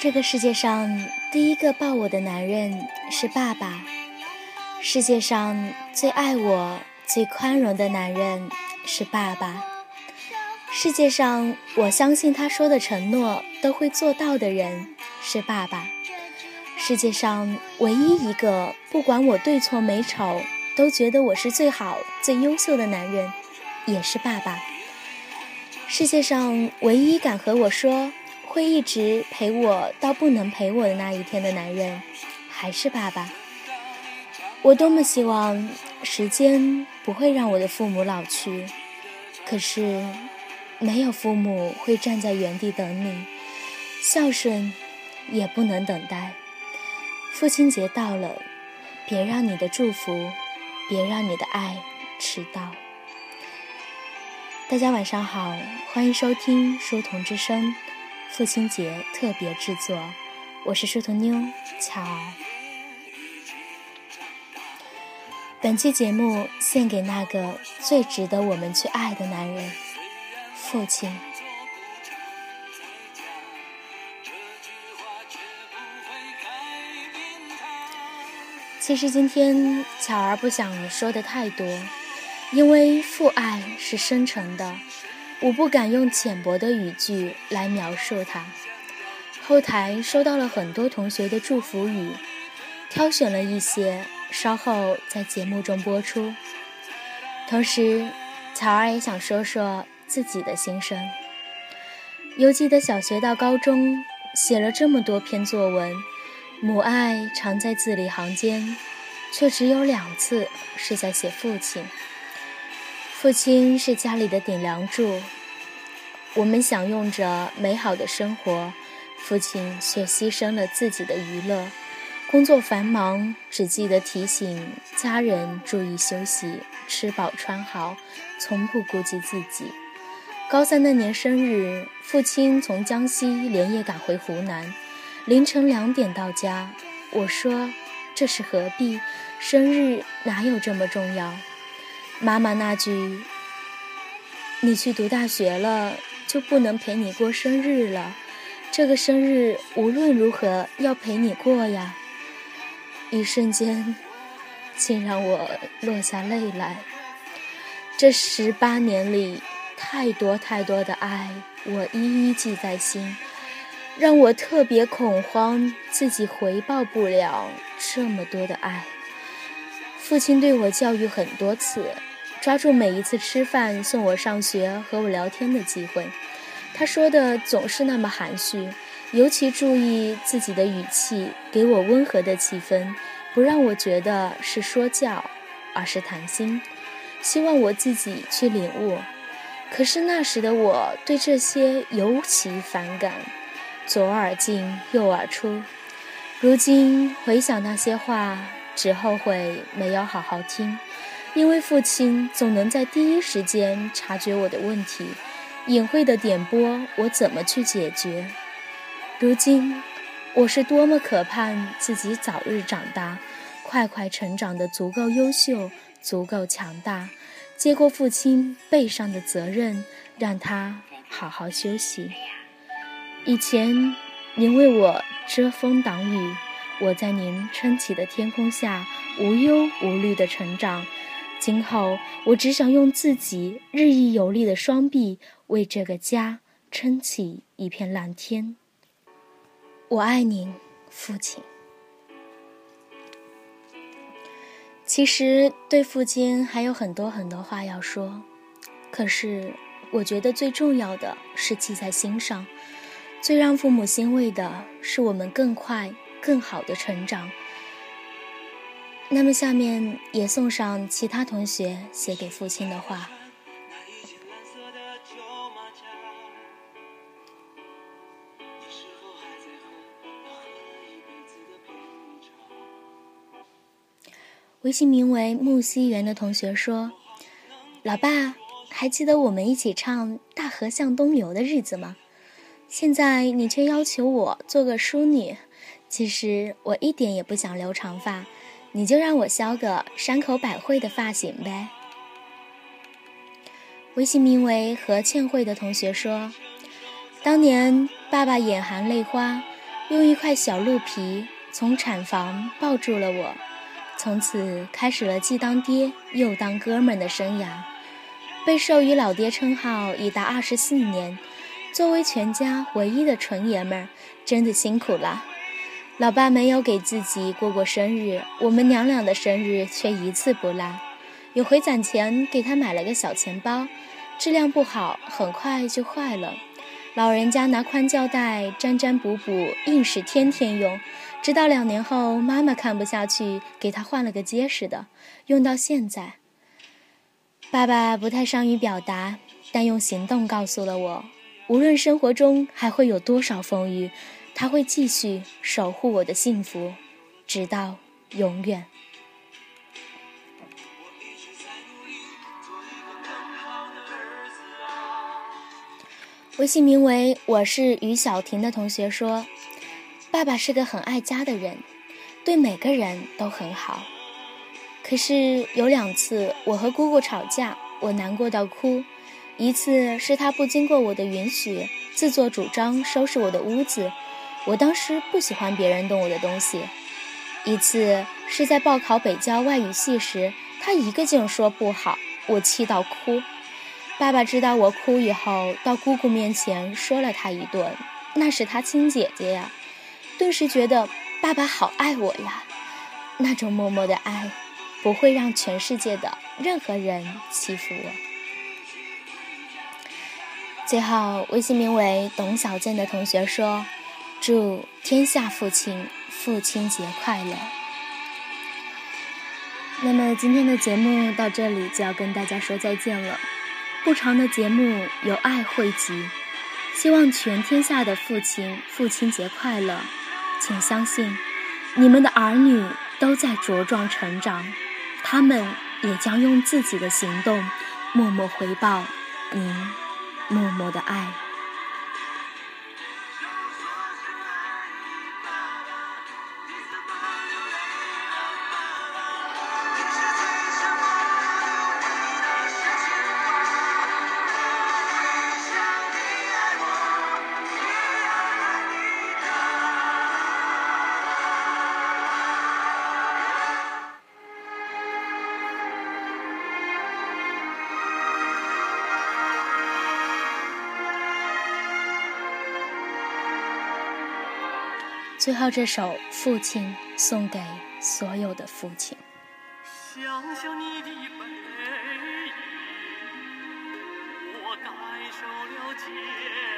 这个世界上第一个抱我的男人是爸爸，世界上最爱我、最宽容的男人是爸爸，世界上我相信他说的承诺都会做到的人是爸爸，世界上唯一一个不管我对错美丑都觉得我是最好、最优秀的男人也是爸爸，世界上唯一敢和我说。会一直陪我到不能陪我的那一天的男人，还是爸爸。我多么希望时间不会让我的父母老去，可是没有父母会站在原地等你，孝顺也不能等待。父亲节到了，别让你的祝福，别让你的爱迟到。大家晚上好，欢迎收听书童之声。父亲节特别制作，我是书童妞巧儿。本期节目献给那个最值得我们去爱的男人——父亲。其实今天巧儿不想说的太多，因为父爱是深沉的。我不敢用浅薄的语句来描述它。后台收到了很多同学的祝福语，挑选了一些，稍后在节目中播出。同时，巧儿也想说说自己的心声。犹记得小学到高中写了这么多篇作文，母爱常在字里行间，却只有两次是在写父亲。父亲是家里的顶梁柱，我们享用着美好的生活，父亲却牺牲了自己的娱乐。工作繁忙，只记得提醒家人注意休息、吃饱穿好，从不顾及自己。高三那年生日，父亲从江西连夜赶回湖南，凌晨两点到家。我说：“这是何必？生日哪有这么重要？”妈妈那句：“你去读大学了，就不能陪你过生日了。这个生日无论如何要陪你过呀。”一瞬间，竟让我落下泪来。这十八年里，太多太多的爱，我一一记在心，让我特别恐慌，自己回报不了这么多的爱。父亲对我教育很多次。抓住每一次吃饭、送我上学、和我聊天的机会，他说的总是那么含蓄，尤其注意自己的语气，给我温和的气氛，不让我觉得是说教，而是谈心，希望我自己去领悟。可是那时的我对这些尤其反感，左耳进右耳出。如今回想那些话，只后悔没有好好听。因为父亲总能在第一时间察觉我的问题，隐晦的点拨我怎么去解决。如今，我是多么渴盼自己早日长大，快快成长的足够优秀，足够强大，接过父亲背上的责任，让他好好休息。以前，您为我遮风挡雨，我在您撑起的天空下无忧无虑的成长。今后，我只想用自己日益有力的双臂，为这个家撑起一片蓝天。我爱您，父亲。其实对父亲还有很多很多话要说，可是我觉得最重要的是记在心上。最让父母欣慰的是我们更快、更好的成长。那么，下面也送上其他同学写给父亲的话。微信名为木西园的同学说：“老爸，还记得我们一起唱《大河向东流》的日子吗？现在你却要求我做个淑女。其实我一点也不想留长发。”你就让我削个山口百惠的发型呗。微信名为何倩慧的同学说：“当年爸爸眼含泪花，用一块小鹿皮从产房抱住了我，从此开始了既当爹又当哥们的生涯。被授予老爹称号已达二十四年，作为全家唯一的纯爷们儿，真的辛苦了。老爸没有给自己过过生日，我们娘俩的生日却一次不落。有回攒钱给他买了个小钱包，质量不好，很快就坏了。老人家拿宽胶带粘粘补补，硬是天天用。直到两年后，妈妈看不下去，给他换了个结实的，用到现在。爸爸不太善于表达，但用行动告诉了我，无论生活中还会有多少风雨，他会继续守护我的幸福，直到永远。微信名为“我是于小婷”的同学说：“爸爸是个很爱家的人，对每个人都很好。可是有两次我和姑姑吵架，我难过到哭。一次是他不经过我的允许，自作主张收拾我的屋子，我当时不喜欢别人动我的东西。一次是在报考北交外语系时，他一个劲说不好，我气到哭。”爸爸知道我哭以后，到姑姑面前说了他一顿，那是他亲姐姐呀，顿时觉得爸爸好爱我呀，那种默默的爱，不会让全世界的任何人欺负我。最后，微信名为董小健的同学说：“祝天下父亲父亲节快乐。”那么今天的节目到这里就要跟大家说再见了。不长的节目由爱汇集，希望全天下的父亲父亲节快乐！请相信，你们的儿女都在茁壮成长，他们也将用自己的行动默默回报您默默的爱。最后这首《父亲》送给所有的父亲。想想你的背影，我感受了坚。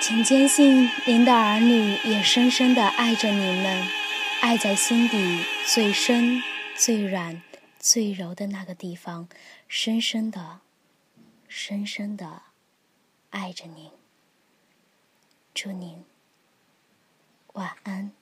请坚信，您的儿女也深深的爱着您们，爱在心底最深、最软、最柔的那个地方，深深的、深深的爱着您。祝您晚安。